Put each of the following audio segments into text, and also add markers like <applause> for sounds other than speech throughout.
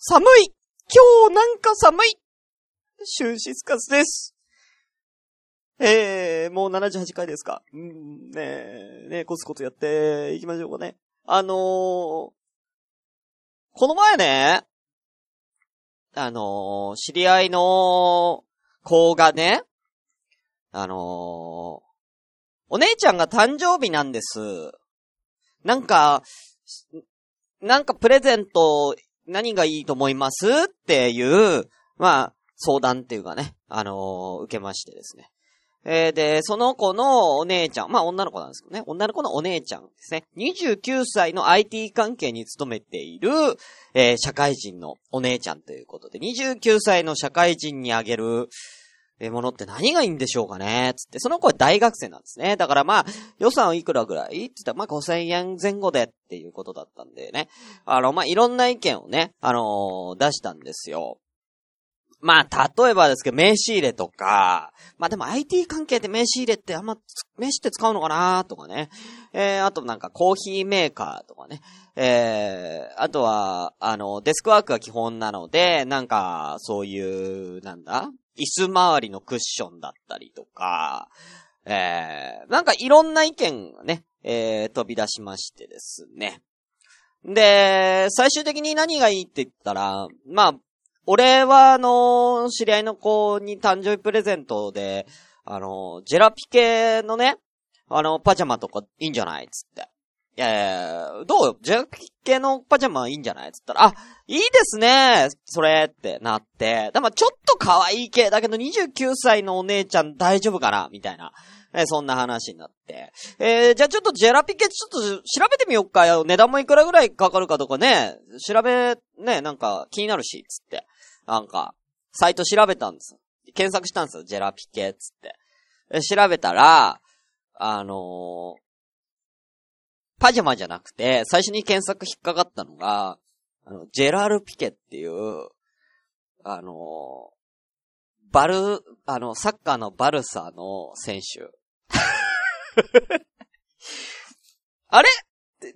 寒い今日なんか寒いシュンシスカスです。えー、もう78回ですか。うん、ねえ、ねえコツコツやっていきましょうかね。あのー、この前ね、あのー、知り合いの子がね、あのー、お姉ちゃんが誕生日なんです。なんか、なんかプレゼント何がいいと思います？っていう、まあ、相談っていうかね、あのー、受けましてですね。えー、で、その子のお姉ちゃん、まあ女の子なんですけどね、女の子のお姉ちゃんですね。29歳の IT 関係に勤めている、えー、社会人のお姉ちゃんということで、29歳の社会人にあげる、え、ものって何がいいんでしょうかね？つって、その子は大学生なんですね。だからまあ、予算いくらぐらい？って言ったら、まあ5000円前後でっていうことだったんでね。あの、まあいろんな意見をね、あのー、出したんですよ。まあ、例えばですけど、名刺入れとか、まあでも IT 関係で名刺入れってあんま、名刺って使うのかな？とかね。えー、あとなんかコーヒーメーカーとかね。えー、あとは、あの、デスクワークが基本なので、なんか、そういう、なんだ？椅子周りのクッションだったりとか、えー、なんかいろんな意見がね、えー、飛び出しましてですね。で、最終的に何がいいって言ったら、まあ、俺はあの、知り合いの子に誕生日プレゼントで、あの、ジェラピケのね、あの、パジャマとかいいんじゃないつって。いやいや、どう？ジェラピケのパジャマいいんじゃない？つったら、あ、いいですねそれってなって。でもちょっと可愛い系だけど29歳のお姉ちゃん大丈夫かな？みたいな。え、そんな話になって。えー、じゃあちょっとジェラピケちょっと調べてみよっかよ。値段もいくらぐらいかかるかとかね。調べ、ね、なんか気になるし、つって。なんか、サイト調べたんです。検索したんですよ。ジェラピケ、つって。調べたら、あのー、パジャマじゃなくて、最初に検索引っかかったのが、あの、ジェラール・ピケっていう、あの、バル、あの、サッカーのバルサの選手。<laughs> あれ？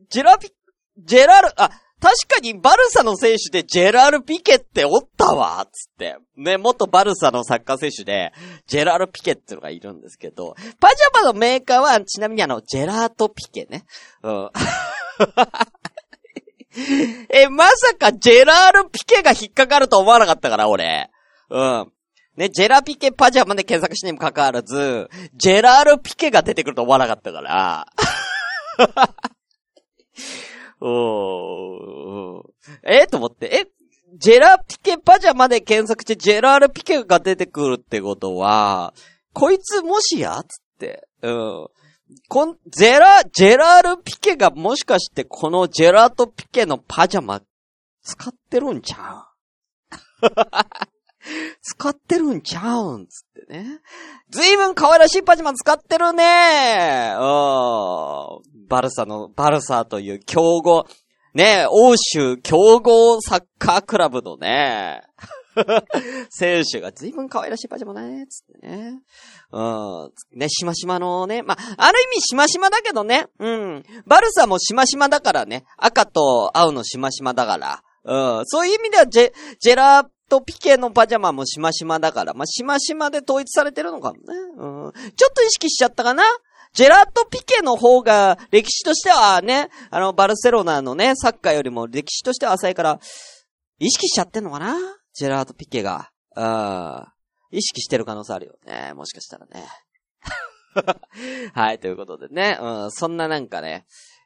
ジェラピ、ジェラール、あ、確かにバルサの選手でジェラール・ピケっておったわつって。ね、元バルサのサッカー選手で、ジェラール・ピケっていうのがいるんですけど、パジャマのメーカーは、ちなみにあの、ジェラート・ピケね。うん。<laughs> え、まさかジェラールピケが引っかかると思わなかったから、俺。うん。ね、ジェラピケパジャマで検索してにもかかわらず、ジェラールピケが出てくると思わなかったから。おー。えと思って、えジェラーピケパジャマで検索してジェラールピケが出てくるってことは、こいつもしや？つって。うん。こん、ジェラ、ジェラール・ピケがもしかしてこのジェラート・ピケのパジャマ使ってるんちゃう？使ってるんちゃうん？つってね。ずいぶん可愛らしいパジャマ使ってるねうん。バルサの、バルサという強豪、ね欧州強豪サッカークラブのね、<laughs> 選手が随分可愛らしいパジャマね、つってね。うん。ね、しましまのね。まあ、ある意味しましまだけどね。うん。バルサもしましまだからね。赤と青のしましまだから。うん。そういう意味ではジェ、ジェラートピケのパジャマもしましまだから。まあ、しましまで統一されてるのかもね。うん。ちょっと意識しちゃったかな？ジェラートピケの方が歴史としてはね、あの、バルセロナのね、サッカーよりも歴史としては浅いから、意識しちゃってんのかな？ジェラート・ピケが、うん、意識してる可能性あるよね。もしかしたらね。はい、ということでね、うん、そんななんかね、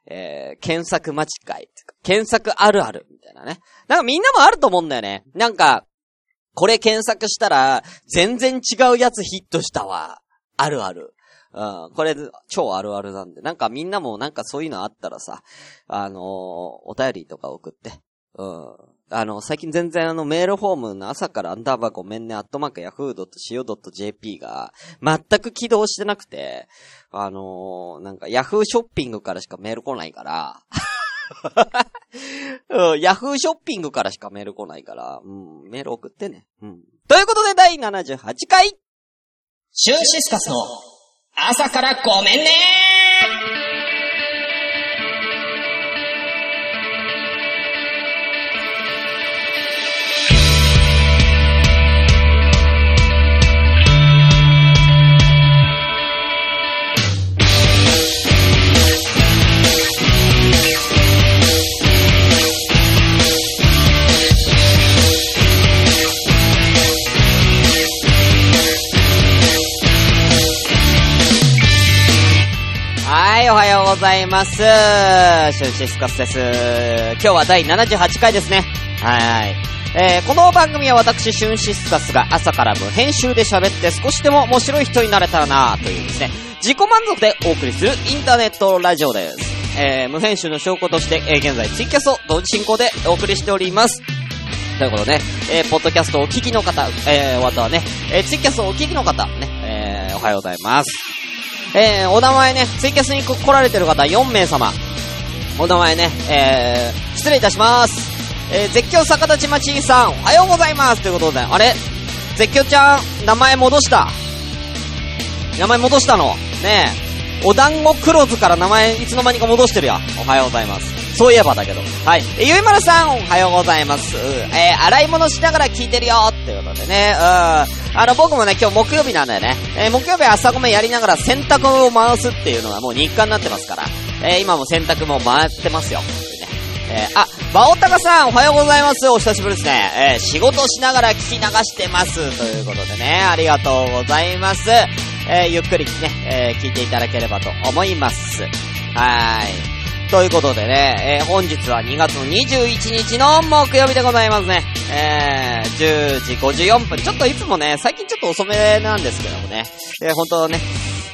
えー、検索間違い、検索あるある、みたいなね。なんかみんなもあると思うんだよね。なんか、これ検索したら、全然違うやつヒットしたわ。あるある。うん、これ、超あるあるなんで。なんかみんなもなんかそういうのあったらさ、あのー、お便りとか送って。うん。あの、最近全然あのメールフォームの朝からアンダーバーごめんね、アットマークヤフー .co.jp が全く起動してなくて、あのー、なんかヤフーショッピングからしかメール来ないから、うん、ヤフーショッピングからしかメール来ないから、うん、メール送ってね。うん。ということで第78回シューシスカスの朝からごめんねーはい、おはようございます。シュンシスカスです。今日は第78回ですね。はい。えー、この番組は私、シュンシスカスが朝から無編集で喋って少しでも面白い人になれたらなというですね、自己満足でお送りするインターネットラジオです。えー、無編集の証拠として、えー、現在ツイキャスを同時進行でお送りしております。ということでね、えー、ポッドキャストをお聞きの方、えー、またはね、えー、ツイキャスをお聞きの方、ね、えー、おはようございます。えー、お名前ね、ツイキャスに来られてる方4名様。お名前ね、えー、失礼いたします。えー、絶叫逆立ちまちさん、おはようございますということで、あれ？絶叫ちゃん、名前戻した？名前戻したの？ねえ。お団子クローズから名前いつの間にか戻してるよ。おはようございます。そういえばだけど。はい。えゆいまるさん、おはようございます。えー、洗い物しながら聞いてるよっていうことでね。うん。あの、僕もね、今日木曜日なんだよね。えー、木曜日朝ごめんやりながら洗濯を回すっていうのがもう日課になってますから。えー、今も洗濯も回ってますよ。えー、あ、バオタカさん、おはようございます。お久しぶりですね。えー、仕事しながら聞き流してます。ということでね、ありがとうございます。えー、ゆっくりね、え、聞いていただければと思います。はーい。ということでね、えー、本日は2月の21日の木曜日でございますね。えー、10時54分。ちょっといつもね、最近ちょっと遅めなんですけどもね。えー、本当ね、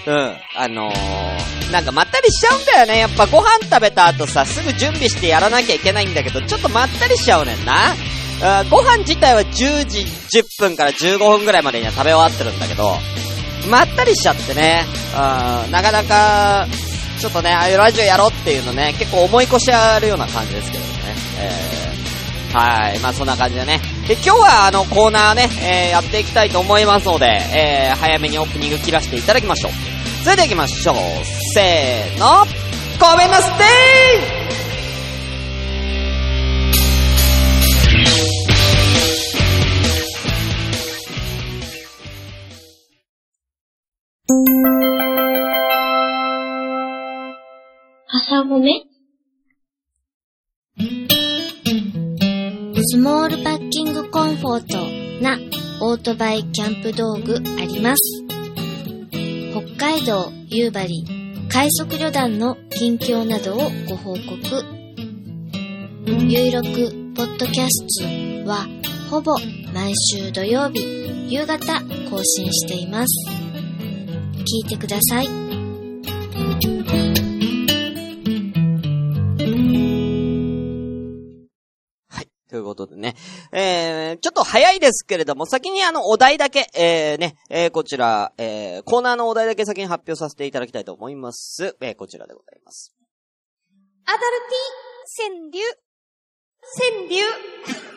うん、あのー、なんかまったりしちゃうんだよね。やっぱご飯食べた後さ、すぐ準備してやらなきゃいけないんだけど、ちょっとまったりしちゃうねんな。あご飯自体は10時10分から15分ぐらいまでには食べ終わってるんだけど、まったりしちゃってね、うん、なかなか、ちょっとね、ああいうラジオやろうっていうのね、結構思い越しあるような感じですけどね。えー、はい。まあそんな感じでね。で、今日はあのコーナーね、えー、やっていきたいと思いますので、えー、早めにオープニング切らせていただきましょう。それでは行きましょう。せーの。ごめんなさい朝ごめスモールパッキングコンフォートなオートバイキャンプ道具あります。北海道夕張快速旅団の近況などをご報告。ゆいろくポッドキャストはほぼ毎週土曜日夕方更新しています。聞いてください。ことでね。えー、ちょっと早いですけれども、先にあの、お題だけ、えー、ね、えー、こちら、えー、コーナーのお題だけ先に発表させていただきたいと思います。えー、こちらでございます。アダルティ川柳川柳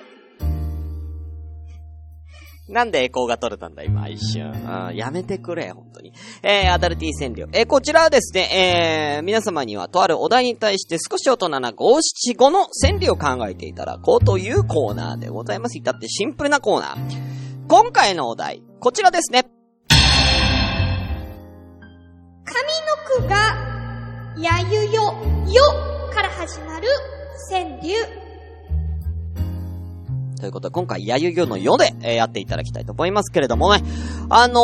なんでエコーが取れたんだ、今、一瞬。うん、やめてくれ、本当に。えー、アダルティ川柳。えー、こちらはですね、えー、皆様にはとあるお題に対して少し大人な五七五の川柳を考えていただこうというコーナーでございます。至ってシンプルなコーナー。今回のお題、こちらですね。上の句が、やゆよ、よから始まる川柳。ということで、今回、やゆゆのよで、えーやっていただきたいと思いますけれどもね。あの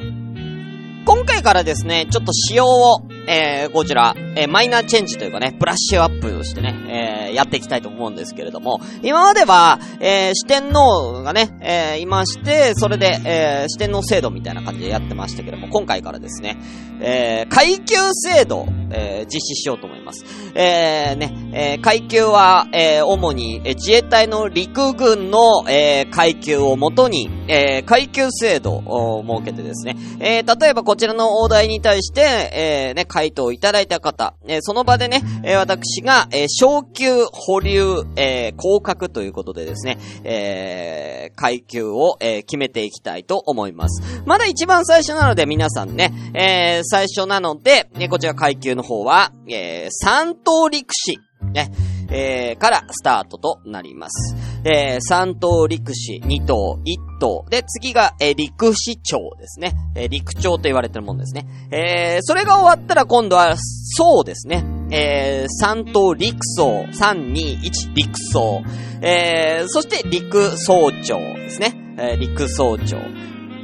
ー、今回からですね、ちょっと仕様を、えー、こちら、えーマイナーチェンジというかね、ブラッシュアップをしてね、えーやっていきたいと思うんですけれども、今までは、えー四天王がね、えーいまして、それで、えー四天王制度みたいな感じでやってましたけども、今回からですね、えー階級制度、えー実施しようと思います。えーね、えー階級は、えー主に、え自衛隊の陸軍の、えー階級をもとに、え階級制度を設けてですね、え例えばこちらのお題に対して、えね、回答いただいた方、えその場でね、え私が、え昇級、保留、え降格ということでですね、えー階級を、え決めていきたいと思います。まだ一番最初なので皆さんね、え最初なので、ねこちら階級の方は、えー三等陸士、ね、えーからスタートとなります。えー、三等陸士、二等、一等。で、次が、えー陸士長ですね。えー陸長と言われてるもんですね。えー、それが終わったら今度は、層ですね。えー、三等陸曹、三、二、一、陸曹。えー、そして陸曹長ですね。えー、陸曹長。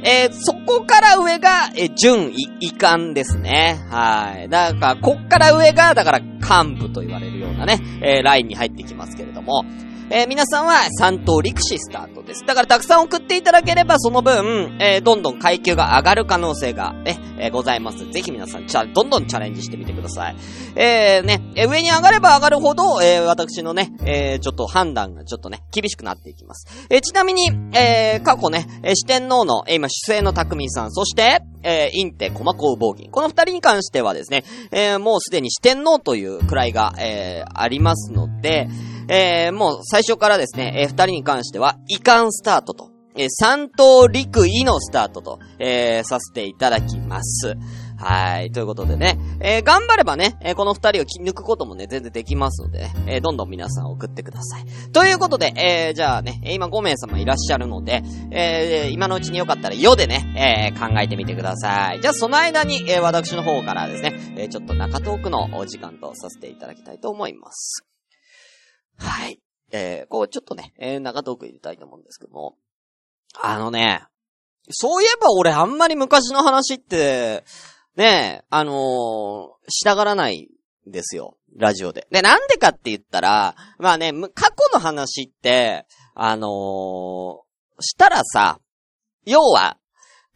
えー、こから上が、え、準位、遺憾ですね。はい。だから、こっから上が、だから、幹部と言われるようなね、えーラインに入ってきますけれども、えー皆さんは3等陸士スタートです。だからたくさん送っていただければその分、えーどんどん階級が上がる可能性がね、えーございます。ぜひ皆さん、チャ、どんどんチャレンジしてみてください。えー、ね、え上に上がれば上がるほど、え私のね、えちょっと判断がちょっとね、厳しくなっていきます。えちなみに、え過去ね、え四天王の、え今、主勢の匠さん、そして、えインテ、コマコウボウギン。この二人に関してはですね、えもうすでに四天王という位が、えありますので、えーもう最初からですね、えー二人に関しては、遺憾スタートと、えー三等陸位のスタートと、えーさせていただきます。はい。ということでね、えー頑張ればね、えーこの二人を切り抜くこともね、全然できますのでね、えーどんどん皆さん送ってください。ということで、えーじゃあね、えー今5名様いらっしゃるので、えー今のうちによかったら、よでね、えー考えてみてください。じゃあその間に、えー私の方からですね、えーちょっと中トークのお時間とさせていただきたいと思います。はい。えーこうちょっとね、えー中トーク入れたいと思うんですけども、あのね、そういえば俺あんまり昔の話って、ね、あのーしたがらないんですよ。ラジオで。で、なんでかって言ったら、まあね、過去の話って、あのーしたらさ、要は、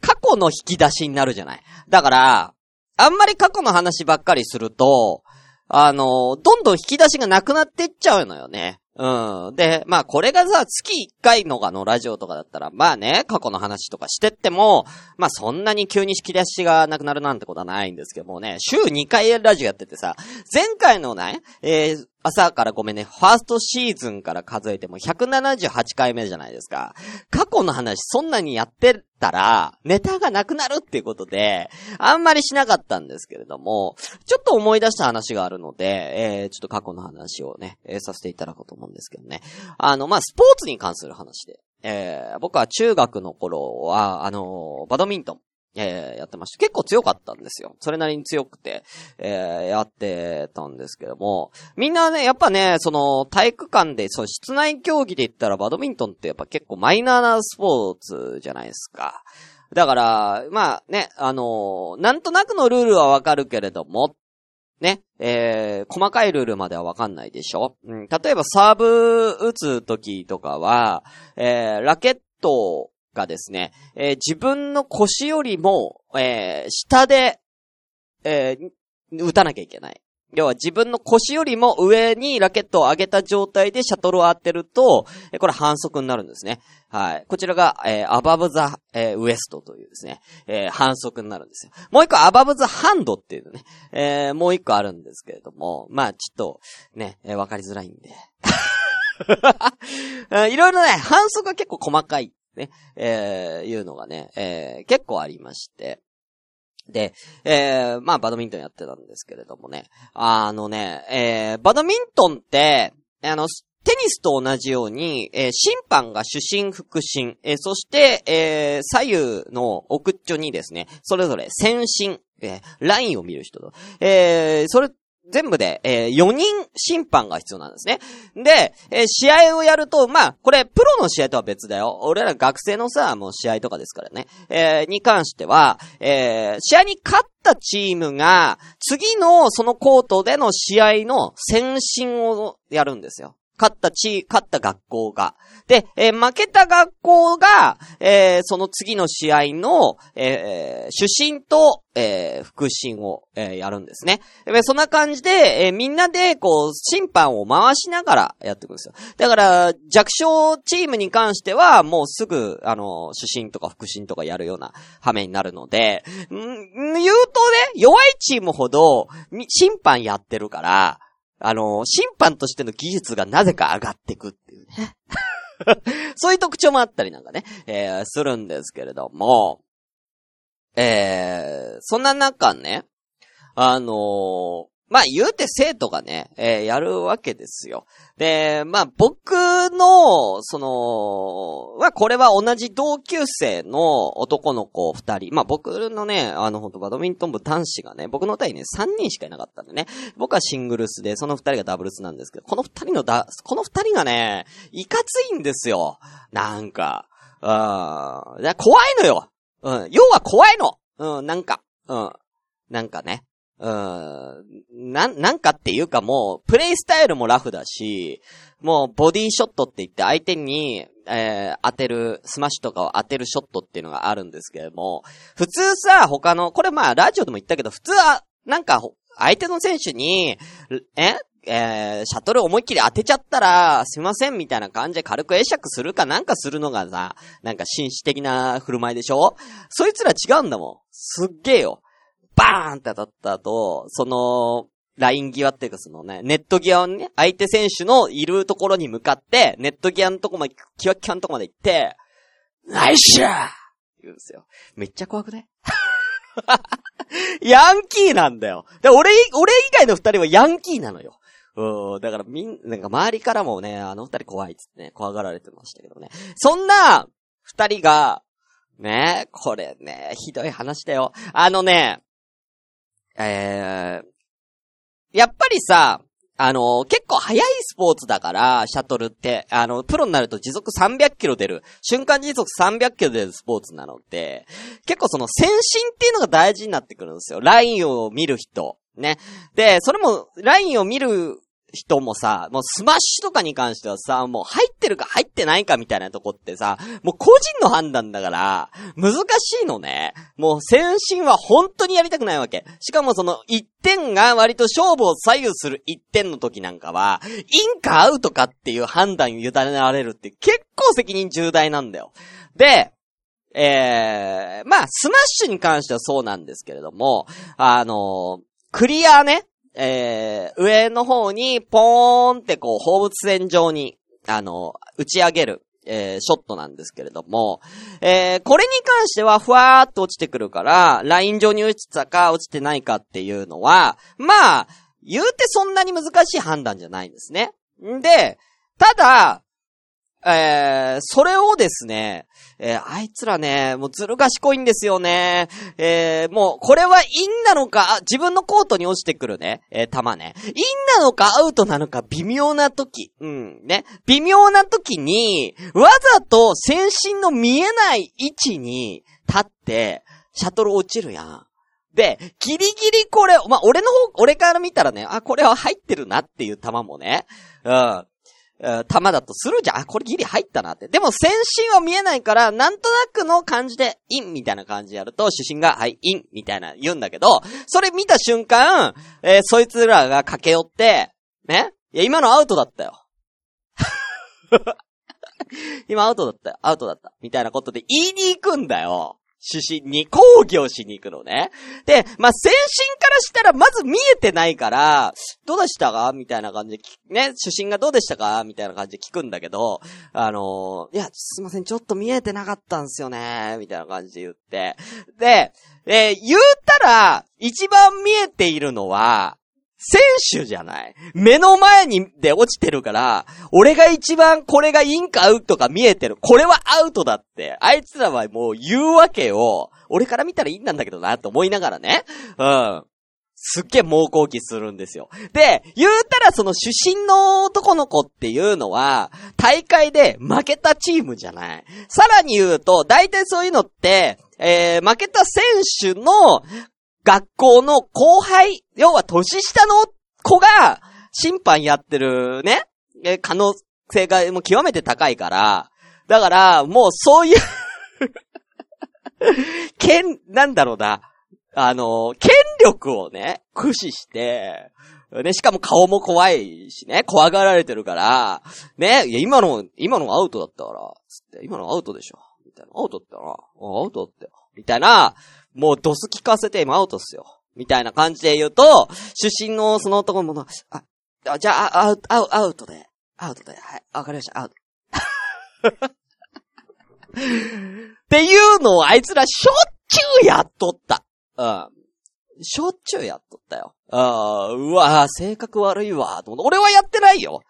過去の引き出しになるじゃない。だから、あんまり過去の話ばっかりすると、あのどんどん引き出しがなくなってっちゃうのよね。うん。で、まあこれがさ、月1回のがのラジオとかだったら、まあね、過去の話とかしてっても、まあそんなに急に引き出しがなくなるなんてことはないんですけどもね、週2回ラジオやっててさ、前回のね、えー朝からごめんね、ファーストシーズンから数えても178回目じゃないですか。過去の話そんなにやってたら、ネタがなくなるっていうことで、あんまりしなかったんですけれども、ちょっと思い出した話があるので、えー、ちょっと過去の話をね、えーさせていただこうと思うんですけどね。あの、まあ、スポーツに関する話で。えー、僕は中学の頃は、あのーバドミントン。えーやってました。結構強かったんですよ。それなりに強くて、えーやってたんですけども、みんなね、やっぱね、その、体育館で、そう、室内競技で言ったらバドミントンってやっぱ結構マイナーなスポーツじゃないですか。だから、まあね、あのーなんとなくのルールはわかるけれども、ね、えー、細かいルールまではわかんないでしょうん、例えばサーブ打つ時とかは、えー、ラケットがですね、えー自分の腰よりも、えー下で、えー打たなきゃいけない。要は自分の腰よりも上にラケットを上げた状態でシャトルを当てると、これ反則になるんですね。はい。こちらが、えー、アバブザ、えーウエストというですね、えー反則になるんですよ。もう一個、アバブザハンドっていうね、えーもう一個あるんですけれども、まあ、ちょっと、ね、えーわかりづらいんで。<laughs> いろいろね、反則が結構細かい、ね、えーいうのがね、えー結構ありまして。で、えーまあ、バドミントンやってたんですけれどもね。あのね、えーバドミントンって、あの、テニスと同じように、えー審判が主審、副審、えーそして、えー左右の奥っちょにですね、それぞれ先審、えーラインを見る人と、えーそれ、全部で、え4人審判が必要なんですね。で、えー試合をやると、まあ、これ、プロの試合とは別だよ。俺ら学生のさ、もう試合とかですからね。えーに関しては、え試合に勝ったチームが、次のそのコートでの試合の先進をやるんですよ。勝ったチ勝った学校が。で、えー負けた学校が、えーその次の試合の、えー主審と、えー副審を、えーやるんですね。でそんな感じで、えーみんなで、こう、審判を回しながらやっていくんですよ。だから、弱小チームに関しては、もうすぐ、あの、主審とか副審とかやるような羽目になるので、ん言うとね、弱いチームほど、審判やってるから、あの、審判としての技術がなぜか上がってくっていうね。<laughs> そういう特徴もあったりなんかね、えーするんですけれども、えー、そんな中ね、あのーまあ言うて生徒がね、えーやるわけですよ。で、まあ僕の、その、まあこれは同じ同級生の男の子二人。まあ僕のね、あのほんとバドミントン部男子がね、僕の代ね、三人しかいなかったんでね。僕はシングルスで、その二人がダブルスなんですけど、この二人のだ、この二人がね、いかついんですよ。なんか。あーいや怖いのよ。うん。要は怖いの。うん、なんか。うん。なんかね。うん。なん、なんかっていうかもう、プレイスタイルもラフだし、もう、ボディショットって言って相手に、えー、当てる、スマッシュとかを当てるショットっていうのがあるんですけれども、普通さ、他の、これまあ、ラジオでも言ったけど、普通は、なんか、相手の選手に、ええー、シャトル思いっきり当てちゃったら、すいませんみたいな感じで軽く会釈するかなんかするのがさ、なんか紳士的な振る舞いでしょ？そいつら違うんだもん。すっげえよ。バーンって当たった後、その、ライン際っていうかそのね、ネット際をね、相手選手のいるところに向かって、ネット際のとこまで、キワキワのとこまで行って、ナイスシャー言うんですよ。めっちゃ怖くね <laughs> ヤンキーなんだよ。で、俺、俺以外の二人はヤンキーなのよ。うん、だからみん、なんか周りからもね、あの二人怖いっつってね、怖がられてましたけどね。そんな、二人が、ね、これね、ひどい話だよ。あのね、えー、やっぱりさ、あの、結構速いスポーツだから、シャトルって、あの、プロになると時速300キロ出る、瞬間時速300キロ出るスポーツなので、結構その線審っていうのが大事になってくるんですよ。ラインを見る人。ね。で、それも、ラインを見る人もさ、もうスマッシュとかに関してはさ、もう入ってるか入ってないかみたいなとこってさ、もう個人の判断だから、難しいのね。もう線審は本当にやりたくないわけ。しかもその1点が割と勝負を左右する1点の時なんかは、インかアウトかっていう判断を委ねられるって結構責任重大なんだよ。で、えー、まあ、スマッシュに関してはそうなんですけれども、あのクリアね、えー、上の方にポーンってこう放物線状に、あの打ち上げる、えー、ショットなんですけれども、えー、これに関してはふわーっと落ちてくるから、ライン上に落ちたか落ちてないかっていうのは、まあ、言うてそんなに難しい判断じゃないんですね。んで、ただ、えー、それをですね、えー、あいつらね、もうずる賢いんですよね。えー、もう、これはインなのか、自分のコートに落ちてくるね、えー、球ね。インなのかアウトなのか微妙な時。うん、ね。微妙な時に、わざと先進の見えない位置に立って、シャトル落ちるやん。で、ギリギリこれ、まあ、俺の方、俺から見たらね、あ、これは入ってるなっていう球もね、うん。えー球だとするじゃん。あ、これギリ入ったなって。でも先進は見えないから、なんとなくの感じで、インみたいな感じでやると、主審が、はい、インみたいな言うんだけど、それ見た瞬間、えーそいつらが駆け寄って、ね？いや、今のアウトだったよ。<laughs> 今アウトだったよ。アウトだった。みたいなことで言いに行くんだよ。主審に、抗議をしに行くのね。で、まあ、先進からしたらまず見えてないから、どうでしたか？みたいな感じで、ね、主審がどうでしたか？みたいな感じで聞くんだけど、あのーいや、すいません、ちょっと見えてなかったんすよね、みたいな感じで言って。で、えー言うたら、一番見えているのは、選手じゃない目の前にで落ちてるから、俺が一番これがインかアウトか見えてる。これはアウトだって。あいつらはもう言うわけよ。俺から見たらインなんだけどな、と思いながらね。うん。すっげえ猛攻撃するんですよ。で、言うたらその主審の男の子っていうのは、大会で負けたチームじゃない。さらに言うと、大体そういうのって、えー、負けた選手の学校の後輩、要は年下の子が審判やってるね、え可能性がもう極めて高いから、だから、もうそういう <laughs> 権、なんだろうな、あの、権力をね、駆使して、ね、しかも顔も怖いしね、怖がられてるから、ね、いや、今の、今のアウトだったから、つって、今のアウトでしょ。たいな、アウトったな。アウトったよ。みたいな、もうドス聞かせて今アウトっすよ。みたいな感じで言うと、出身のその男のもあ、あじゃあ、アウト、アウトで、アウトで、はい、わかりました、アウト。<laughs> っていうのをあいつらしょっちゅうやっとった。うん。しょっちゅうやっとったよ。ああ、うわ性格悪いわ、俺はやってないよ。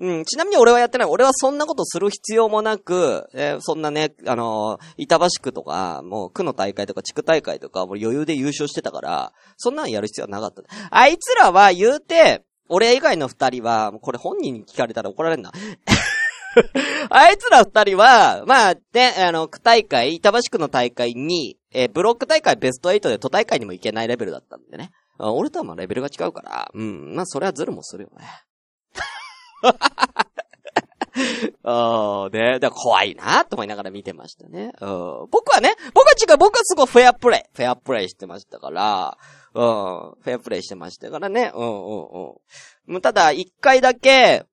うん、ちなみに俺はやってない。俺はそんなことする必要もなく、えーそんなね、あのー板橋区とか、もう区の大会とか地区大会とか、もう余裕で優勝してたから、そんなんやる必要はなかった。あいつらは言うて、俺以外の二人は、これ本人に聞かれたら怒られんな。<laughs> あいつら二人は、まあ、ね、あの、区大会、板橋区の大会に、えーブロック大会ベスト8で都大会にも行けないレベルだったんでね。俺とはまあレベルが違うから、うん、まあそれはズルもするよね。あ <laughs> ーね、だから怖いなと思いながら見てましたね。うん、僕はね、僕は違う、僕はすごいフェアプレイ、フェアプレイしてましたから、うん、フェアプレイしてましたからね、うんうんうん。もうただ、一回だけ、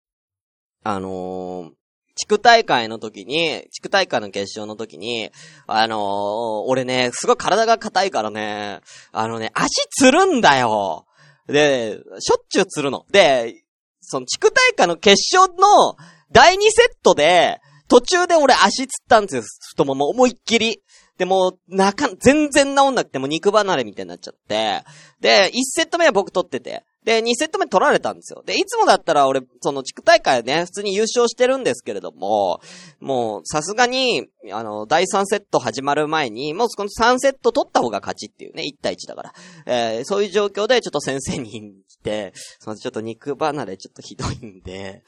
あのー地区大会の時に、地区大会の決勝の時に、あのー俺ね、すごい体が硬いからね、あのね、足つるんだよ。で、しょっちゅうつるの。で、その地区大会の決勝の第2セットで、途中で俺足つったんですよ、太もも思いっきり。で、もう、なか、全然治んなくてもう肉離れみたいになっちゃって。で、1セット目は僕取ってて。で、2セット目取られたんですよ。で、いつもだったら俺、その地区大会ね、普通に優勝してるんですけれども、もう、さすがに、あの、第3セット始まる前に、もうこの3セット取った方が勝ちっていうね、1対1だから。えーそういう状況でちょっと先生にて、そのちょっと肉離れちょっとひどいんで、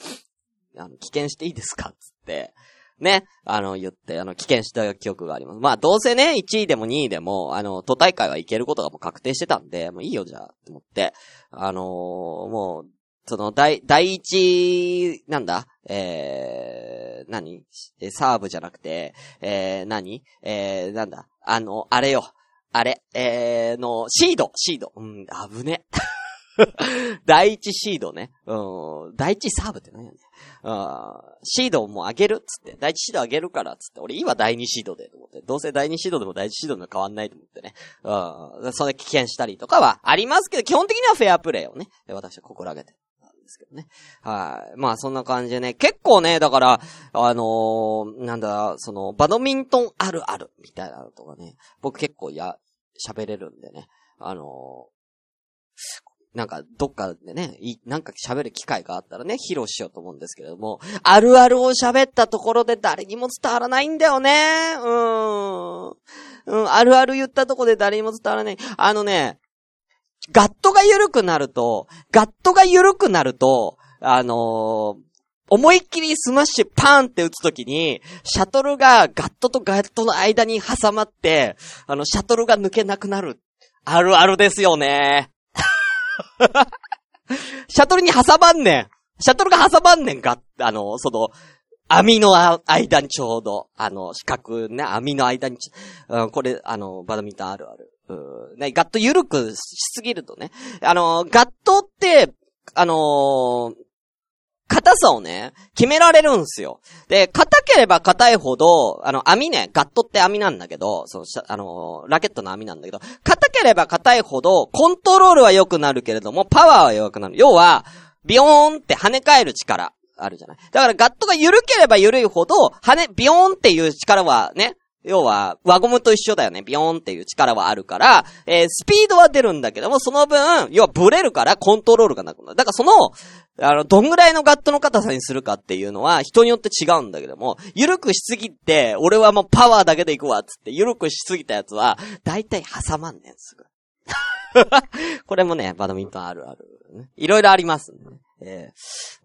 あの、危険していいですか？つって、ね、あの、言って、あの、危険した記憶があります。まあ、どうせね、1位でも2位でも、あの、都大会は行けることがもう確定してたんで、もういいよ、じゃあ、と思って、あのーもう、その、第、第一、なんだ？えー、何？えサーブじゃなくて、えー、何？えー、なんだ？あの、あれよ。あれ、えー、の、シード、シード。うん、危ね。<laughs> <laughs> 第一シードね。うん、第一サーブって何やねん。シードをもう上げるっつって、第一シード上げるからっつって、俺いいわ第二シードでと思って、どうせ第二シードでも第一シードでも変わんないと思ってね。うん、それ危険したりとかはありますけど、基本的にはフェアプレイをね、私は心がけてたんですけどね。はい。まあそんな感じでね、結構ね、だから、あのーなんだ、その、バドミントンあるあるみたいなのとかね、僕結構や、喋れるんでね、あのーなんか、どっかでね、なんか喋る機会があったらね、披露しようと思うんですけれども、あるあるを喋ったところで誰にも伝わらないんだよね。うーん。うん、あるある言ったところで誰にも伝わらない。あのね、ガットが緩くなると、ガットが緩くなると、あのー思いっきりスマッシュパーンって打つときに、シャトルがガットとガットの間に挟まって、あの、シャトルが抜けなくなる。あるあるですよね。<laughs> シャトルに挟まんねん。シャトルが挟まんねんか、あの、その、網の間にちょうど、あの、四角ね、網の間にちょ、うん、これ、あの、バドミントンあるある。う、ね、ガット緩くしすぎるとね、あの、ガットって、あのー硬さをね、決められるんすよ。で、硬ければ硬いほど、あの、網ね、ガットって網なんだけど、その、しゃあのーラケットの網なんだけど、硬ければ硬いほど、コントロールは良くなるけれども、パワーは弱くなる。要は、ビヨーンって跳ね返る力、あるじゃない。だからガットが緩ければ緩いほど、跳ね、ビヨーンっていう力はね、要は、輪ゴムと一緒だよね。ビヨーンっていう力はあるから、えースピードは出るんだけども、その分、要はブレるからコントロールがなくなる。だからその、あの、どんぐらいのガットの硬さにするかっていうのは人によって違うんだけども、緩くしすぎて、俺はもうパワーだけでいくわ、つって、緩くしすぎたやつは、だいたい挟まんねん、すぐ。<laughs> これもね、バドミントンあるある、いろいろありますね。え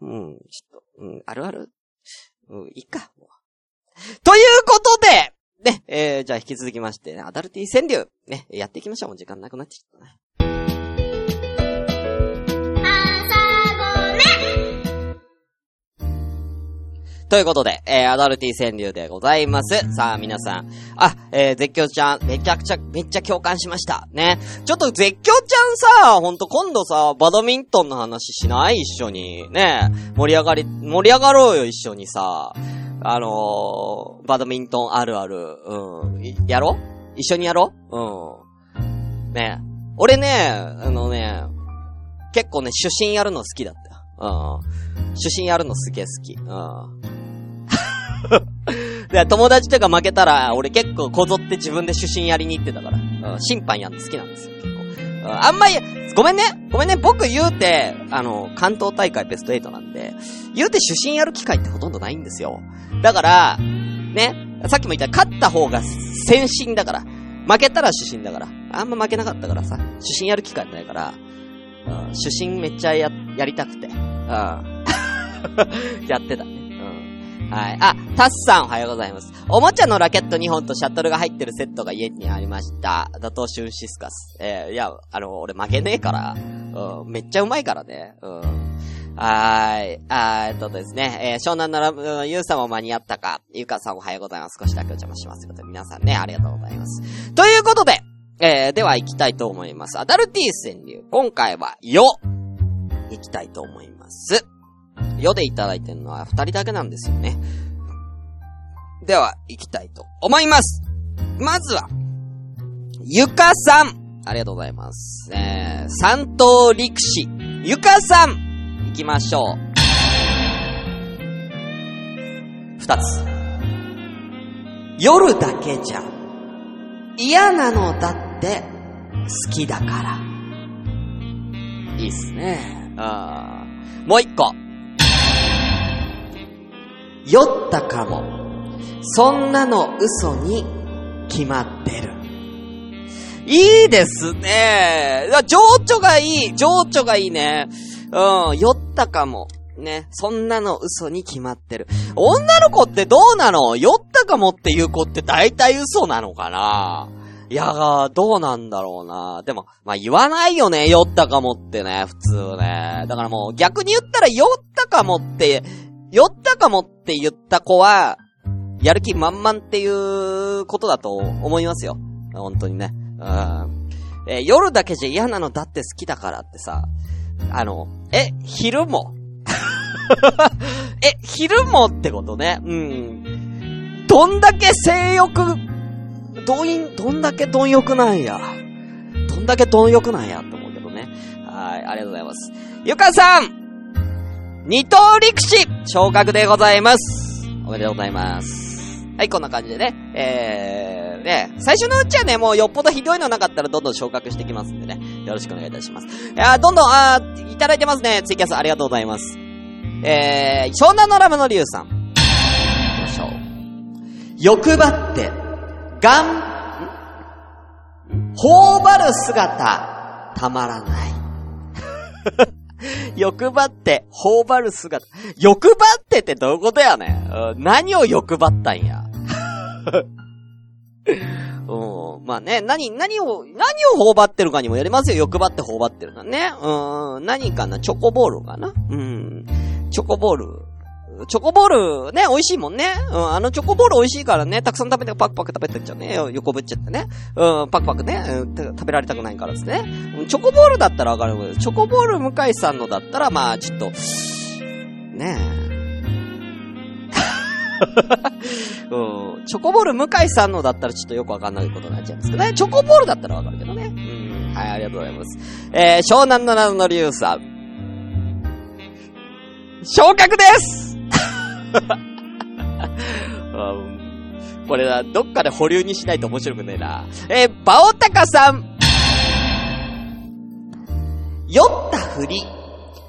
ーうん、ちょっと、うん、あるある？うん、いいか。ということで、ね、えー、じゃあ引き続きまして、ね、アダルティ川柳、ね、やっていきましょう。もう時間なくなってきたね。ということで、えー、アダルティ川柳でございます。さあ、皆さん。あ、えー、絶叫ちゃん、めちゃくちゃ、めっちゃ共感しました。ね。ちょっと絶叫ちゃんさ、ほんと今度さ、バドミントンの話しない？一緒に。ね。盛り上がり、盛り上がろうよ、一緒にさ。あのー、バドミントンあるある。うん。やろ一緒にやろう？ん。ね。俺ね、あのね、結構ね、主審やるの好きだったよ。うん。主審やるのすげえ好き。うん。<laughs> で、友達とか負けたら、俺結構こぞって自分で主審やりに行ってたから。うん、審判やるの好きなんですよ、結構。うん、あんまり、ごめんね、ごめんね、僕言うて、あの、関東大会ベスト8なんで、言うて主審やる機会ってほとんどないんですよ。だから、ね、さっきも言った勝った方が先進だから、負けたら主審だから、あんま負けなかったからさ、主審やる機会ないから、うん、主審めっちゃや、やりたくて、うん。<laughs> やってたね。うん。はい。あ、タッさんおはようございます。おもちゃのラケット2本とシャトルが入ってるセットが家にありました。打倒シュンシスカス。えー、いや、あの、俺負けねえから、うん、めっちゃうまいからね。うん。はい。あーえっとですね、えー、湘南のラブ、ゆうさんも間に合ったか。ゆかさんおはようございます。少しだけお邪魔します。ということで、皆さんね、ありがとうございます。ということで、えー、では行きたいと思います。アダルティー川柳。今回は、よ行きたいと思います。よでいただいてるのは二人だけなんですよね。では、行きたいと思います。まずは、ゆかさん。ありがとうございます。えー、三頭力士、ゆかさん。行きましょう。二つ。夜だけじゃ、嫌なのだって、好きだから。いいっすね。あもう一個。酔ったかも。そんなの嘘に決まってる。いいですね。情緒がいい。情緒がいいね。うん、酔ったかも。ね。そんなの嘘に決まってる。女の子ってどうなの？酔ったかもっていう子って大体嘘なのかな？いやー、どうなんだろうな。でも、まあ、言わないよね、酔ったかもってね、普通ね。だからもう逆に言ったら酔ったかもって、酔ったかもって言った子は、やる気満々っていうことだと思いますよ。本当にね。うん。えー夜だけじゃ嫌なのだって好きだからってさ、あの、え、昼も？<laughs> え、昼もってことね。うん。どんだけ性欲、どん、どんだけ貪欲なんや。どんだけ貪欲なんやと思うけどね。はい、ありがとうございます。ゆかさん二刀力士昇格でございます。おめでとうございます。はい、こんな感じでね。えー、ね、最初のうちはね、もうよっぽどひどいのなかったらどんどん昇格してきますんでね。よろしくお願いいたします。いやどんどん、あー、いただいてますね。ツイキャスありがとうございます。えー、湘南のラムのリュウさん。行きましょう。欲張って、がん、ん？頬張る姿、たまらない。<laughs> <laughs> 欲張って、頬張る姿。欲張ってってどういうことやねん。何を欲張ったんや。<laughs> うん。まあね、何、何を、何を頬張ってるかにもよりますよ。欲張って頬張ってるのね。うん。何かな？チョコボールかな？うん。チョコボール。チョコボールね、美味しいもんね。うん、あのチョコボール美味しいからね、たくさん食べてパクパク食べてっちゃうね。横ぶっちゃってね。うん、パクパクね、うん食べられたくないからですね。チョコボールだったらわかる、チョコボール向井さんのだったら、まあ、ちょっと、ねえ。<laughs> うん、チョコボール向井さんのだったらちょっとよくわかんないことになっちゃうんですけどね。チョコボールだったらわかるけどね。うん、はい、ありがとうございます。えー、湘南の謎のリュウさん。昇格ですこれは、どっかで保留にしないと面白くねえな。え、バオタカさん。酔ったふり、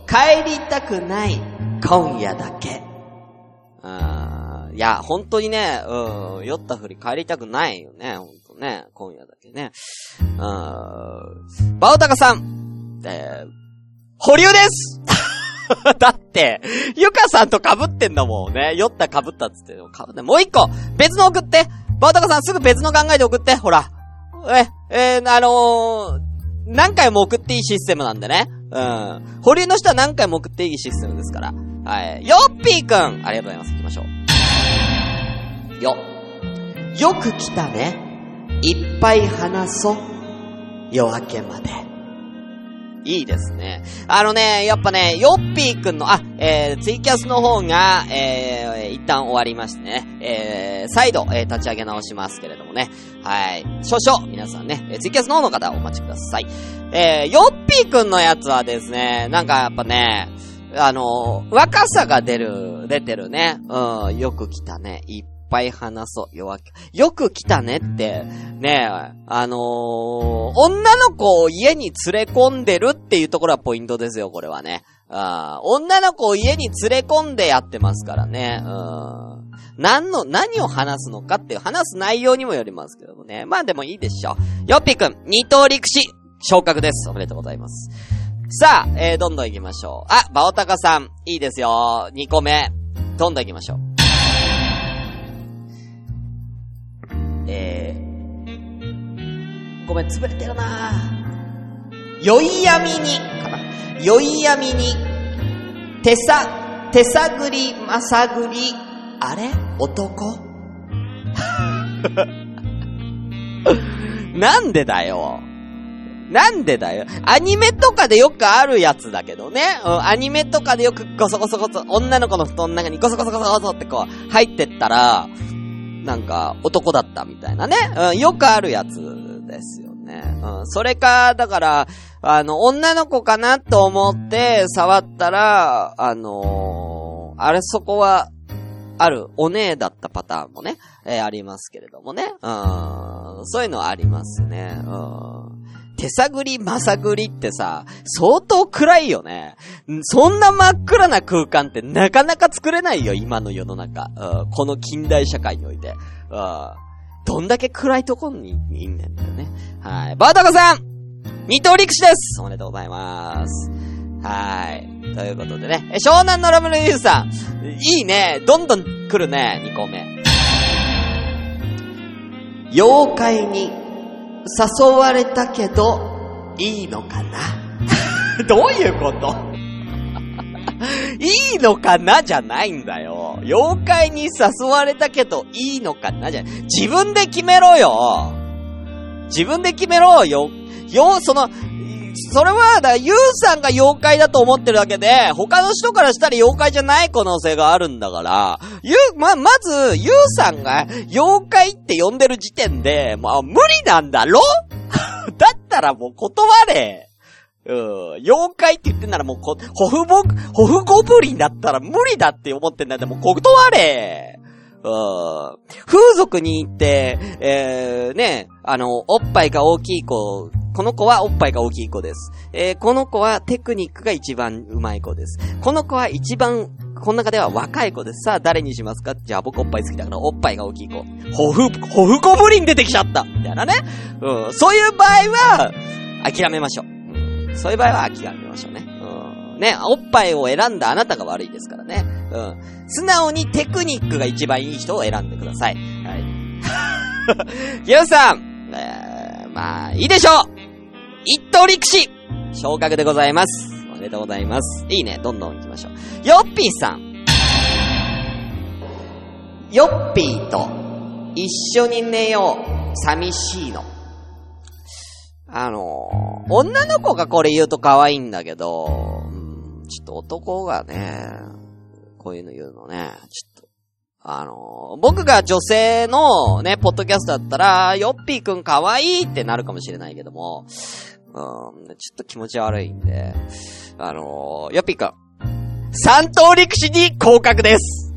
帰りたくない、今夜だけ。あーいや、本当にね、うん、酔ったふり帰りたくないよね、本当ね、今夜だけね。うん、バオタカさん、えー、保留です <laughs> だって、ゆかさんと被ってんだもんね。酔った被ったっつって。被ってもう一個別の送ってバオタカさんすぐ別の考えで送ってほら。え、えー、あのー、何回も送っていいシステムなんでね。うん。保留の人は何回も送っていいシステムですから。はい。よっぴーくんありがとうございます。行きましょう。よ。よく来たね。いっぱい話そう。夜明けまで。いいですね。あのね、やっぱね、ヨッピーくんの、あ、えー、ツイキャスの方が、えー、一旦終わりましてね、えー、再度、えー、立ち上げ直しますけれどもね。はい。少々、皆さんね、えーツイキャスの方の方お待ちください。えー、ヨッピーくんのやつはですね、なんかやっぱね、あの若さが出る、出てるね。うん、よく来たね。いっぱい話そう。夜明け。よく来たねって、ねあのー女の子を家に連れ込んでるっていうところはポイントですよ、これはね。あ女の子を家に連れ込んでやってますからね。うん。何の、何を話すのかっていう話す内容にもよりますけどもね。まあでもいいでしょう。よっぴくん、二等力士、昇格です。おめでとうございます。さあ、えー、どんどん行きましょう。あ、バオタカさん、いいですよ。2個目。どんどん行きましょう。ごめん、潰れてるな酔い闇に、かな。酔い闇に、手さ、手探り、まさぐり、あれ？男？<laughs> なんでだよ。なんでだよ。アニメとかでよくあるやつだけどね。うん、アニメとかでよくゴソゴソゴソ、女の子の布団の中にゴソゴソゴソゴソってこう、入ってったら、なんか、男だったみたいなね。うん、よくあるやつですよね。うん、それか、だから、あの、女の子かなと思って触ったら、あのー、あれそこは、ある、お姉だったパターンもね、えー、ありますけれどもね。うん、そういうのはありますね。うん。手探り、まさぐりってさ、相当暗いよね。そんな真っ暗な空間ってなかなか作れないよ、今の世の中。うん、この近代社会において。うん、どんだけ暗いとこにいんねんだよね。はい。バータコさん二刀陸士ですおめでとうございます。はい。ということでね、湘南のラムネリューさん、いいね。どんどん来るね、二個目。妖怪に誘われたけど、いいのかな？<laughs> どういうこと？<laughs> いいのかなじゃないんだよ。妖怪に誘われたけど、いいのかなじゃない。自分で決めろよ自分で決めろよ。よ、その、それは、だユウさんが妖怪だと思ってるだけで、他の人からしたら妖怪じゃない可能性があるんだから、ゆ、ま、まず、ユウさんが妖怪って呼んでる時点で、まあ、無理なんだろ？<laughs> だったらもう断れ。うん。妖怪って言ってんならもうこ、ホフボ、ホフゴブリンだったら無理だって思ってんだってもう断れ。うん。風俗に行って、えー、ね、あの、おっぱいが大きい子この子はおっぱいが大きい子です。えー、この子はテクニックが一番上手い子です。この子は一番、この中では若い子です。さあ、誰にしますか？じゃあ僕おっぱい好きだからおっぱいが大きい子。ホフ、ホフコブリン出てきちゃったみたいなね。うん。そういう場合は、諦めましょう。そういう場合は諦めましょうね。うん。ね、おっぱいを選んだあなたが悪いですからね。うん。素直にテクニックが一番いい人を選んでください。はい。<laughs> ギュさん、えー、まあ、いいでしょう一等力士昇格でございます。おめでとうございます。いいね。どんどん行きましょう。ヨッピーさん。ヨッピーと一緒に寝よう。寂しいの。あのー、女の子がこれ言うと可愛いんだけど、うん、ちょっと男がね、こういうの言うのね、ちょっと、あのー、僕が女性のね、ポッドキャストだったら、ヨッピーくん可愛いってなるかもしれないけども、うん、ちょっと気持ち悪いんで、あのー、ヨッピーくん、三等陸士に降格です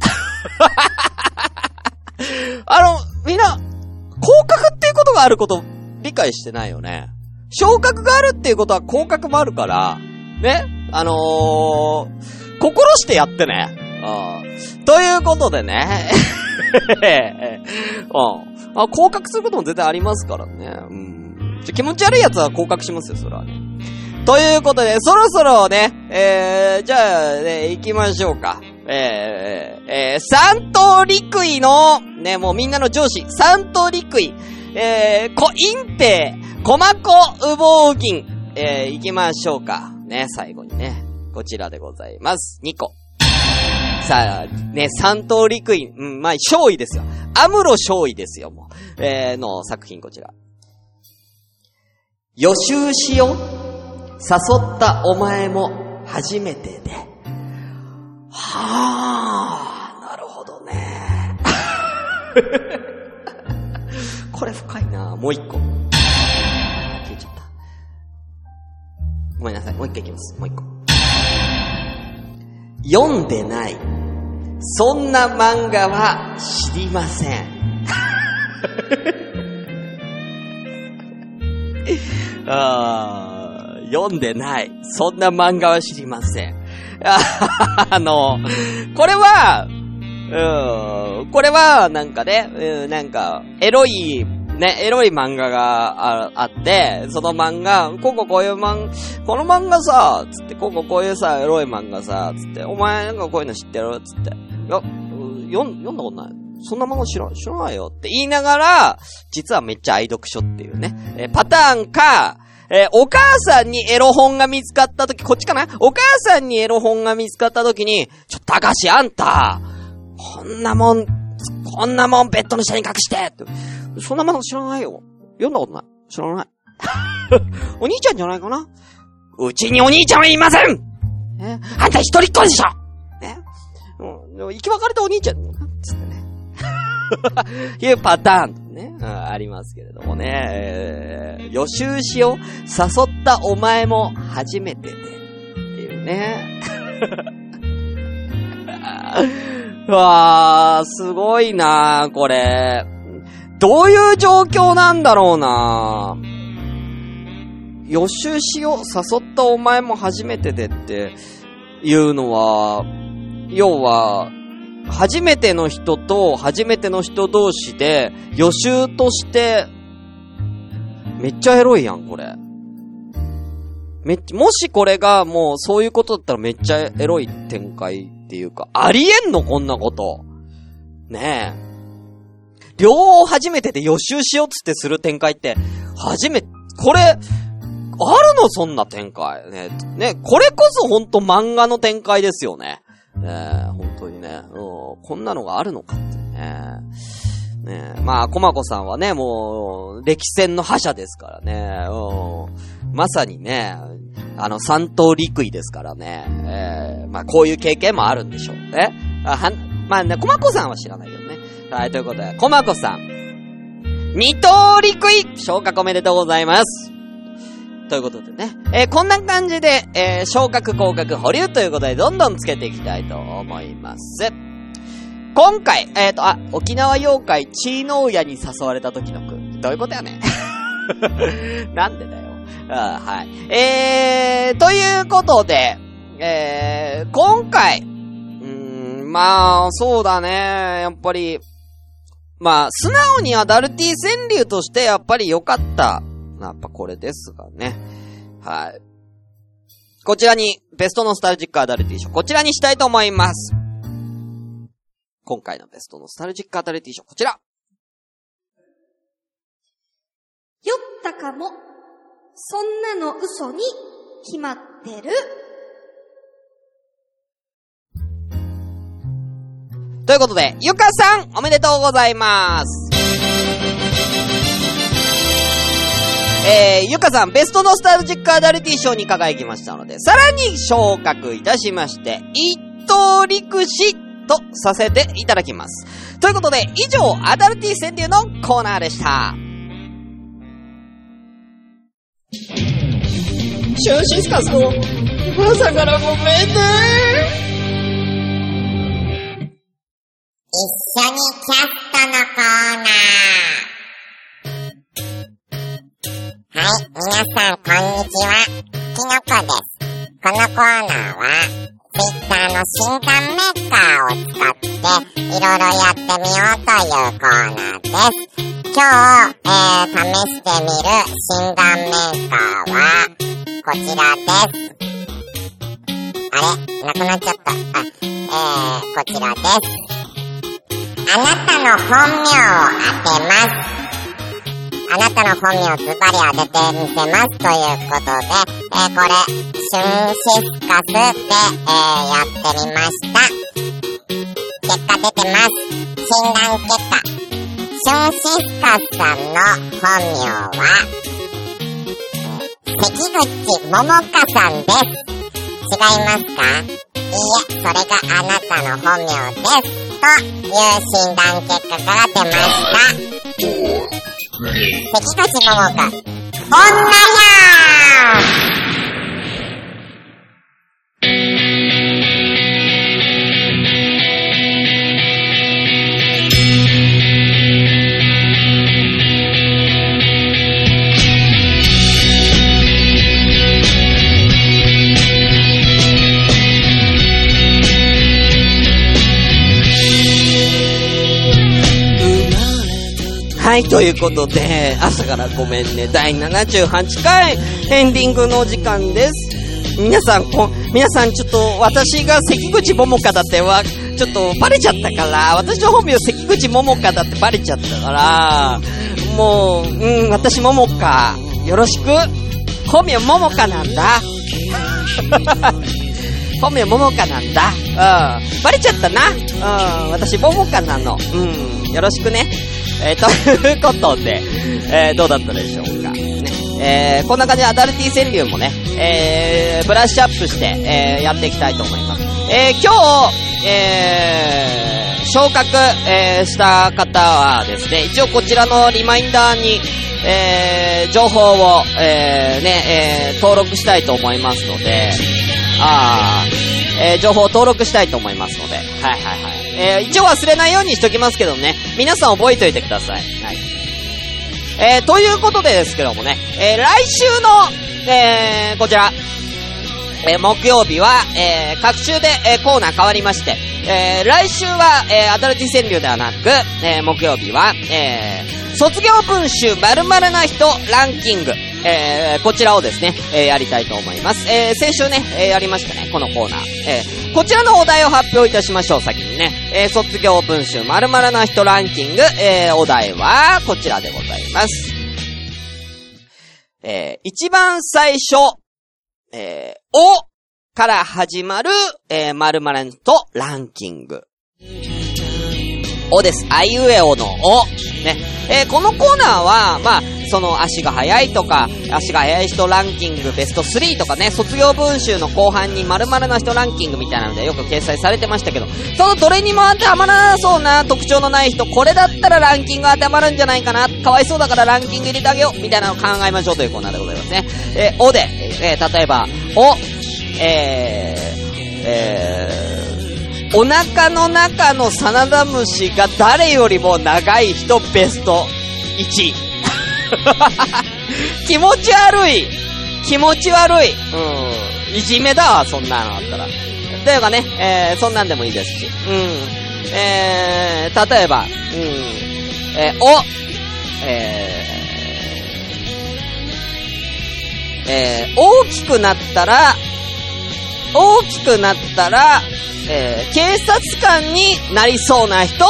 <laughs> あの、みんな、降格っていうことがあること理解してないよね。昇格があるっていうことは降格もあるから、ね、あのー、心してやってね。うん。ということでね。<laughs> うん。あ、降格することも全然ありますからね。うん。気持ち悪い奴は降格しますよ、それはね。ということで、そろそろね、えー、じゃあ、ね、行きましょうか。えー、えー、三等陸位の、ね、もうみんなの上司、三等陸位、えー、こ、隠蔽、コマコ羽毛銀、えー、行きましょうか。ね、最後にね、こちらでございます。2個。さあ、ね、三等陸位、うん、まあ、勝位ですよ。アムロ勝位ですよ、もう。えー、の作品こちら。予習しよう誘ったお前も初めてで。はあ、なるほどね。<laughs> これ深いなもう一個。ごめんなさい。もう一回いきます。もう一個。読んでない。そんな漫画は知りません。<laughs> あ読んでない。そんな漫画は知りません。<laughs> あの、これは、うん、これは、なんかね、うん、なんか、エロい、ね、エロい漫画がああって、その漫画、こここういう漫画、この漫画さ、つって、こここういうさ、エロい漫画さ、つって、お前なんかこういうの知ってる？つって、いや、読んだことない。そんなもの知ら、知らないよ。って言いながら、実はめっちゃ愛読書っていうね、えーパターンか、えーお母さんにエロ本が見つかった時、こっちかな？お母さんにエロ本が見つかった時に、ちょ、高橋あんた、こんなもん、こんなもんベッドの下に隠して！そんなもの知らないよ。読んだことない。知らない。<laughs> お兄ちゃんじゃないかなうちにお兄ちゃんはいませんね、あんた一人っ子でしょね？うん、でも生き別れたお兄ちゃんつってね。<laughs> いうパターンね、うんありますけれどもね。えー予習しを誘ったお前も初めてで。っていうね。<laughs> うわー、すごいなー、これ。どういう状況なんだろうな予習しを誘ったお前も初めてでっていうのは、要は、初めての人と初めての人同士で予習として、めっちゃエロいやん、これ。めっちゃ、もしこれがもうそういうことだったらめっちゃエロい展開っていうか、ありえんのこんなこと。ねえ。両方初めてで予習しようっつってする展開って、初め、これ、あるの？そんな展開。ね。ね、これこそほんと漫画の展開ですよね。ね、本当にね。うん、こんなのがあるのかってね。ね、まあ、コマコさんはね、もう、歴戦の覇者ですからね。うん。まさにね、あの、三刀陸位ですからね。えー、まあ、こういう経験もあるんでしょうね。あは、まあね、コマコさんは知らないけどね。はい、ということで、コマコさん。二刀陸位昇格おめでとうございます。ということでね。えーこんな感じで、えー昇格、降格、保留ということで、どんどんつけていきたいと思います。今回、えっ、と、あ、沖縄妖怪、チーノーヤに誘われた時の句。どういうことやね <laughs> なんでだよ。あはい。えー、ということで、えー、今回、うーん、まあ、そうだね、やっぱり、まあ、素直にアダルティ川柳としてやっぱり良かった。やっぱこれですがね。はい。こちらに、ベストノスタルジックアダルティ賞、こちらにしたいと思います。今回のベストノスタルジックアダルティ賞、こちら。酔ったかも。そんなの嘘に決まってる。ということで、ゆかさん、おめでとうございます。えー、ゆかさん、ベストノスタルジックアダルティ賞に輝きましたので、さらに昇格いたしまして、一等陸士とさせていただきます。ということで、以上、アダルティ川柳のコーナーでした。シュンシスカスの朝からごめんね一緒にキャストのコーナー。はい、皆さんこんにちは。きのこです。このコーナーは、ツイッターの診断メーカーを使って、いろいろやってみようというコーナーです。今日、えー、試してみる診断メーカーは、こちらです。あれなくなっちゃった。あ、えー、こちらです。あなたの本名を当てます。あなたの本名をズバリ当ててみせますということで、えーこれ、シュンシスカスで、えーやってみました。結果出てます。診断結果。シュンシスカスさんの本名は、関口桃香さんです。違いますか？いいえ、それがあなたの本名です。という診断結果が出ました。関口桃香、女やはい、ということで、朝からごめんね、第78回エンディングのお時間です。皆さん、こ、皆さんちょっと私が関口桃香だってわ、ちょっとバレちゃったから、私の本名関口桃香だってバレちゃったから、もう、うん、私桃香、よろしく。本名桃香なんだ。<laughs> 本名桃香なんだ。うん。バレちゃったな。うん。私桃香なの。うん。よろしくね。えー、と <laughs> いうことで、えー、どうだったでしょうか。ね。えー、こんな感じでアダルティ川柳もね、えー、ブラッシュアップして、えー、やっていきたいと思います。えー、今日、えー、昇格、えー、した方はですね、一応こちらのリマインダーに、えー、情報を、えー、ね、えー、登録したいと思いますので、あー、えー、情報を登録したいと思いますので、はいはいはい。えー、一応忘れないようにしときますけどね、皆さん覚えておいてください。はい。えー、ということでですけどもね、えー、来週の、えー、こちら、えー、木曜日は、えー、各週で、えー、コーナー変わりまして、えー、来週は、えー、アダルティ川柳ではなく、えー、木曜日は、えー、卒業文集〇〇な人ランキング、えー、こちらをですね、えー、やりたいと思います。えー、先週ね、えー、やりましたね、このコーナー。えー、こちらのお題を発表いたしましょう、先にね。えー、卒業文集〇〇な人ランキング、えー、お題は、こちらでございます。えー、一番最初、えー、おから始まる、えー、〇〇とランキング。おです。あいうえおのお。ね。えーこのコーナーは、まあ、その足が速いとか、足が速い人ランキングベスト3とかね、卒業文集の後半に〇〇な人ランキングみたいなのでよく掲載されてましたけど、そのどれにも当てはまらなそうな特徴のない人、これだったらランキング当てはまるんじゃないかな、かわいそうだからランキング入れてあげよう、みたいなのを考えましょうというコーナーでございますね。えーおで、えー例えば、お、えー、えー、お腹の中のサナダムシが誰よりも長い人ベスト1。<laughs> 気持ち悪い。気持ち悪い。うん。いじめだわ、そんなのあったら。というかね、えー、そんなんでもいいですし。うん。えー、例えば、うん。えー、お、えー、えー、大きくなったら、大きくなったら、えー、警察官になりそうな人、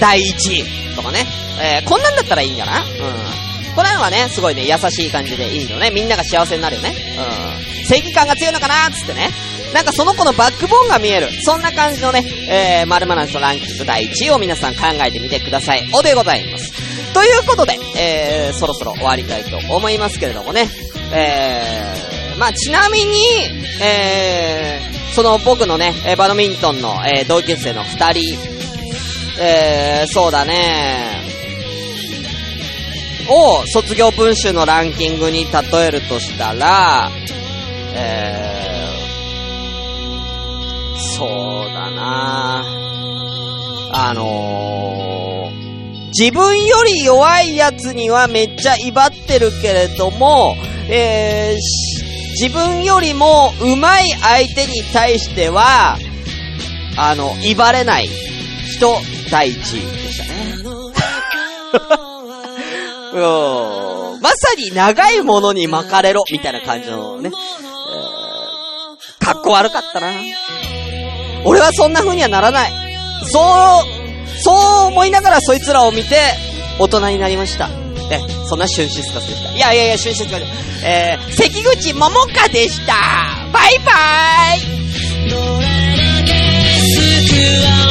第一位。とかね。えー、こんなんだったらいいんじゃなうん。これのはね、すごいね、優しい感じでいいのね。みんなが幸せになるよね。うん。正義感が強いのかなつってね。なんかその子のバックボーンが見える。そんな感じのね、えー、〇〇な人ランキング第1位を皆さん考えてみてください。おでございます。ということで、えー、そろそろ終わりたいと思いますけれどもね。えー、まあちなみに、えー、その僕のね、バドミントンの、えー同級生の二人、えー、そうだねを卒業文集のランキングに例えるとしたら、えー、そうだなあのー、自分より弱いやつにはめっちゃ威張ってるけれども、えー、自分よりも上手い相手に対しては、あの、威張れない人第一位でしたね。<laughs> うんまさに長いものに巻かれろ、みたいな感じのね。えー、かっこ悪かったな。俺はそんな風にはならない。そう、そう思いながらそいつらを見て、大人になりました。え、そんな春シカスでした。いやいやいや、春シスカス。えー、関口桃花でした。バイバーイ